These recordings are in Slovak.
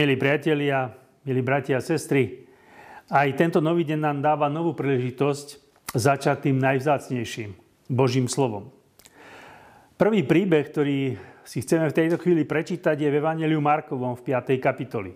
Milí priatelia, milí bratia a sestry, aj tento nový deň nám dáva novú príležitosť začať tým najvzácnejším, Božím slovom. Prvý príbeh, ktorý si chceme v tejto chvíli prečítať, je v Evangeliu Markovom v 5. kapitoli.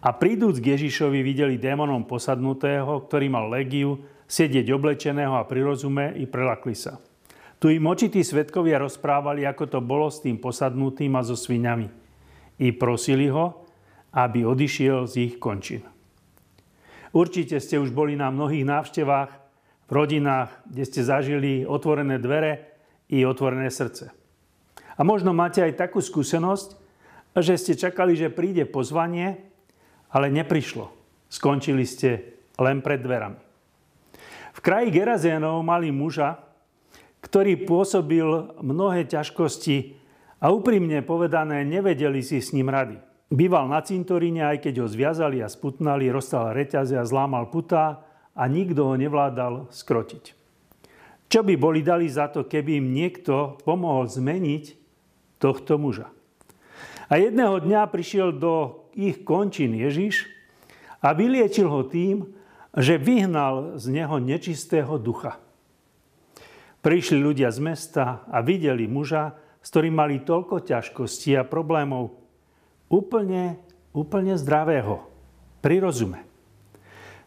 A prídúc k Ježišovi videli démonom posadnutého, ktorý mal legiu, sedieť oblečeného a pri i prelakli sa. Tu im očití svetkovia rozprávali, ako to bolo s tým posadnutým a so sviňami. I prosili ho, aby odišiel z ich končín. Určite ste už boli na mnohých návštevách, v rodinách, kde ste zažili otvorené dvere i otvorené srdce. A možno máte aj takú skúsenosť, že ste čakali, že príde pozvanie, ale neprišlo. Skončili ste len pred dverami. V kraji Gerazénov mali muža, ktorý pôsobil mnohé ťažkosti a úprimne povedané nevedeli si s ním rady. Býval na cintoríne, aj keď ho zviazali a sputnali, rozstal reťaze a zlámal putá a nikto ho nevládal skrotiť. Čo by boli dali za to, keby im niekto pomohol zmeniť tohto muža? A jedného dňa prišiel do ich končín Ježiš a vyliečil ho tým, že vyhnal z neho nečistého ducha. Prišli ľudia z mesta a videli muža, s ktorým mali toľko ťažkostí a problémov, úplne, úplne zdravého, pri.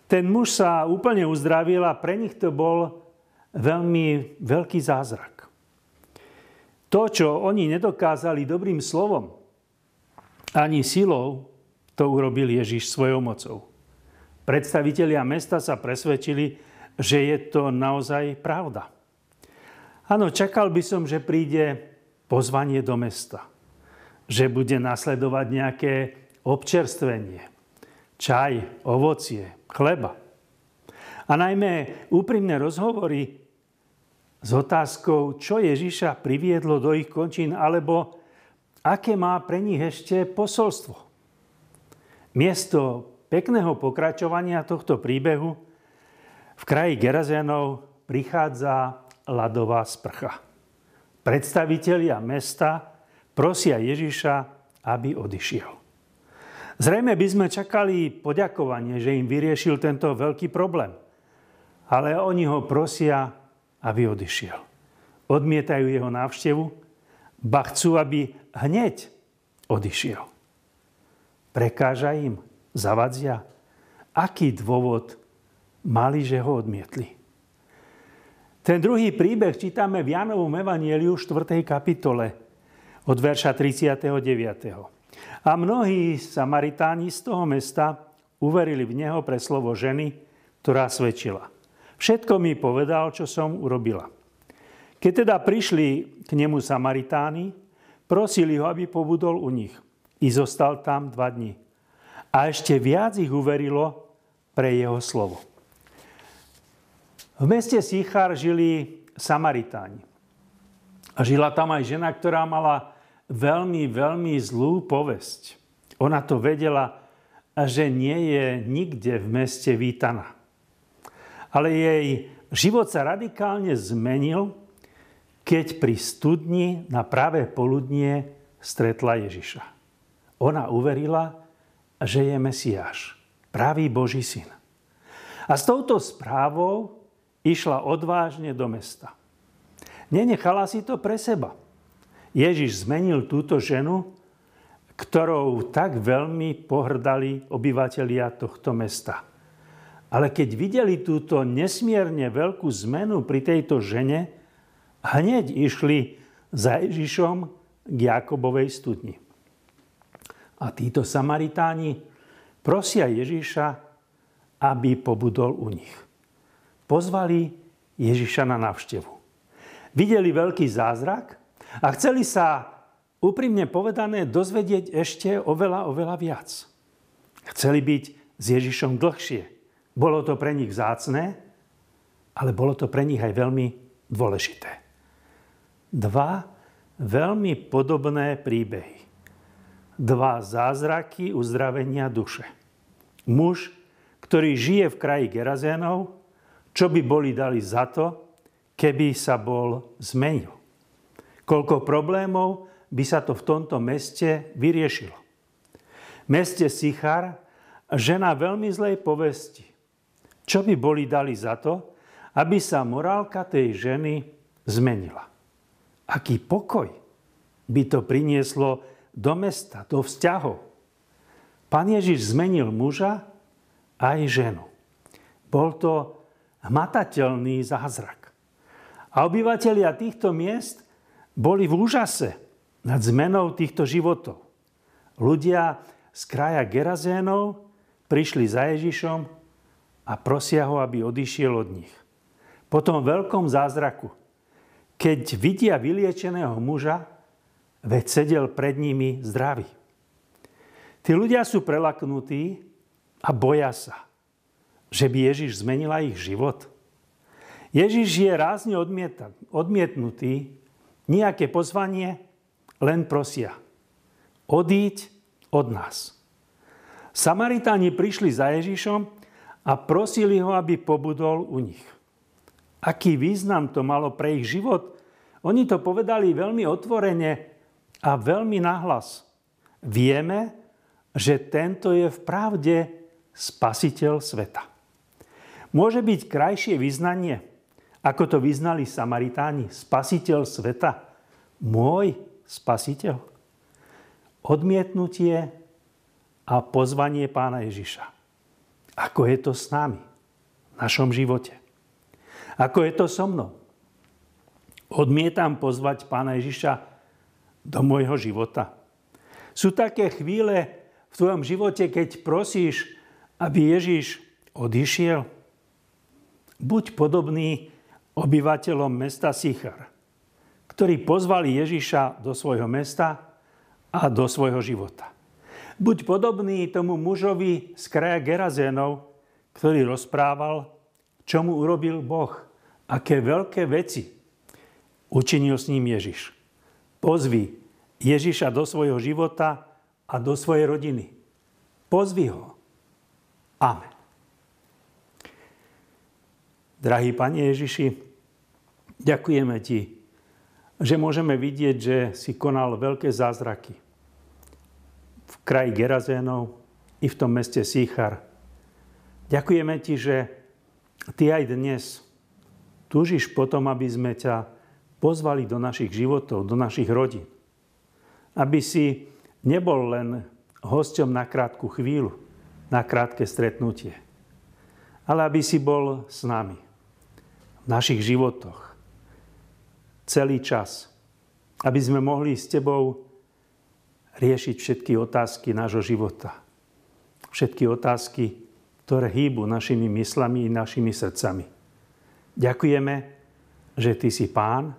Ten muž sa úplne uzdravil a pre nich to bol veľmi veľký zázrak. To, čo oni nedokázali dobrým slovom ani silou, to urobil Ježiš svojou mocou. Predstavitelia mesta sa presvedčili, že je to naozaj pravda. Áno, čakal by som, že príde pozvanie do mesta že bude nasledovať nejaké občerstvenie, čaj, ovocie, chleba. A najmä úprimné rozhovory s otázkou, čo Ježiša priviedlo do ich končín, alebo aké má pre nich ešte posolstvo. Miesto pekného pokračovania tohto príbehu v kraji Gerazenov prichádza ľadová sprcha. Predstavitelia mesta prosia Ježiša, aby odišiel. Zrejme by sme čakali poďakovanie, že im vyriešil tento veľký problém. Ale oni ho prosia, aby odišiel. Odmietajú jeho návštevu, ba chcú, aby hneď odišiel. Prekáža im, zavadzia. Aký dôvod mali, že ho odmietli? Ten druhý príbeh čítame v Janovom evanieliu 4. kapitole, od verša 39. A mnohí Samaritáni z toho mesta uverili v neho pre slovo ženy, ktorá svedčila. Všetko mi povedal, čo som urobila. Keď teda prišli k nemu Samaritáni, prosili ho, aby pobudol u nich. I zostal tam dva dni. A ešte viac ich uverilo pre jeho slovo. V meste Sichar žili Samaritáni. A žila tam aj žena, ktorá mala veľmi, veľmi zlú povesť. Ona to vedela, že nie je nikde v meste vítaná. Ale jej život sa radikálne zmenil, keď pri studni na pravé poludnie stretla Ježiša. Ona uverila, že je Mesiáš, pravý Boží syn. A s touto správou išla odvážne do mesta. Nenechala si to pre seba. Ježiš zmenil túto ženu, ktorou tak veľmi pohrdali obyvateľia tohto mesta. Ale keď videli túto nesmierne veľkú zmenu pri tejto žene, hneď išli za Ježišom k Jakobovej studni. A títo Samaritáni prosia Ježiša, aby pobudol u nich. Pozvali Ježiša na návštevu. Videli veľký zázrak a chceli sa úprimne povedané dozvedieť ešte oveľa, oveľa viac. Chceli byť s Ježišom dlhšie. Bolo to pre nich zácné, ale bolo to pre nich aj veľmi dôležité. Dva veľmi podobné príbehy. Dva zázraky uzdravenia duše. Muž, ktorý žije v kraji Gerazénov, čo by boli dali za to, keby sa bol zmenil. Koľko problémov by sa to v tomto meste vyriešilo. meste Sichar žena veľmi zlej povesti. Čo by boli dali za to, aby sa morálka tej ženy zmenila? Aký pokoj by to prinieslo do mesta, do vzťahov? Pán Ježiš zmenil muža aj ženu. Bol to hmatateľný zázrak. A obyvateľia týchto miest boli v úžase nad zmenou týchto životov. Ľudia z kraja Gerazénov prišli za Ježišom a prosia ho, aby odišiel od nich. Po tom veľkom zázraku, keď vidia vyliečeného muža, veď sedel pred nimi zdravý. Tí ľudia sú prelaknutí a boja sa, že by Ježiš zmenila ich život. Ježiš je rázne odmietnutý, nejaké pozvanie, len prosia. Odíď od nás. Samaritáni prišli za Ježišom a prosili ho, aby pobudol u nich. Aký význam to malo pre ich život? Oni to povedali veľmi otvorene a veľmi nahlas. Vieme, že tento je v pravde spasiteľ sveta. Môže byť krajšie vyznanie, ako to vyznali Samaritáni, spasiteľ sveta, môj spasiteľ. Odmietnutie a pozvanie pána Ježiša. Ako je to s nami v našom živote? Ako je to so mnou? Odmietam pozvať pána Ježiša do môjho života. Sú také chvíle v tvojom živote, keď prosíš, aby Ježiš odišiel? buď podobný obyvateľom mesta Sichar, ktorí pozvali Ježiša do svojho mesta a do svojho života. Buď podobný tomu mužovi z kraja Gerazénov, ktorý rozprával, čo mu urobil Boh, aké veľké veci učinil s ním Ježiš. Pozvi Ježiša do svojho života a do svojej rodiny. Pozvi ho. Amen. Drahý Pane Ježiši, ďakujeme Ti, že môžeme vidieť, že si konal veľké zázraky v kraji Gerazénov i v tom meste Síchar. Ďakujeme Ti, že Ty aj dnes túžiš potom, aby sme ťa pozvali do našich životov, do našich rodín. Aby si nebol len hosťom na krátku chvíľu, na krátke stretnutie, ale aby si bol s nami v našich životoch. Celý čas. Aby sme mohli s Tebou riešiť všetky otázky nášho života. Všetky otázky, ktoré hýbu našimi myslami i našimi srdcami. Ďakujeme, že Ty si Pán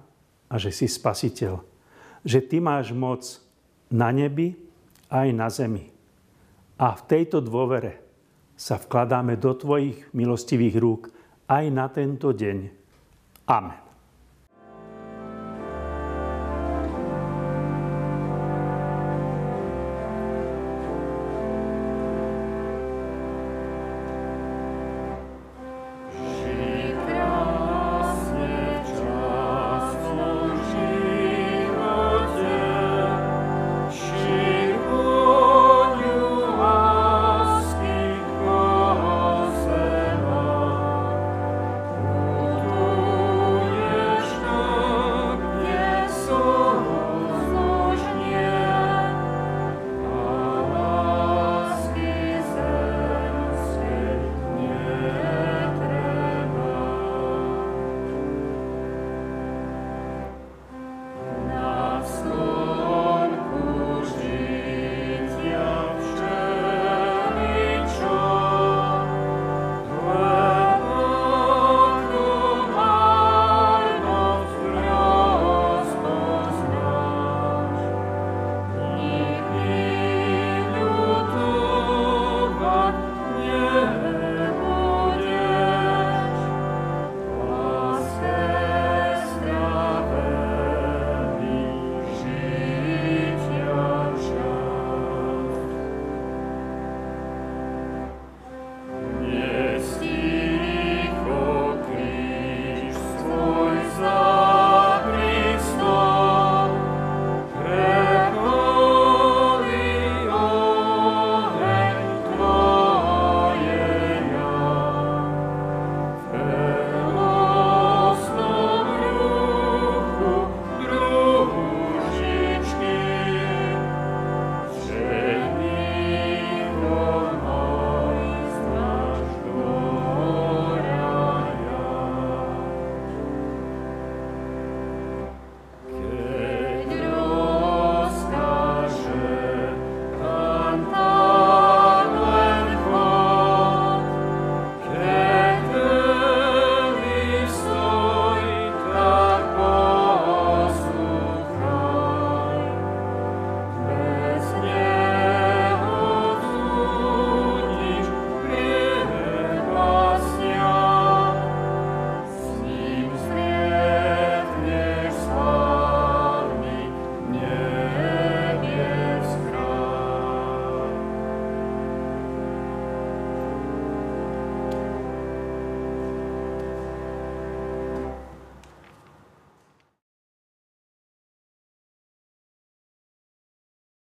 a že si Spasiteľ. Že Ty máš moc na nebi aj na zemi. A v tejto dôvere sa vkladáme do Tvojich milostivých rúk, aj na tento deň. Amen.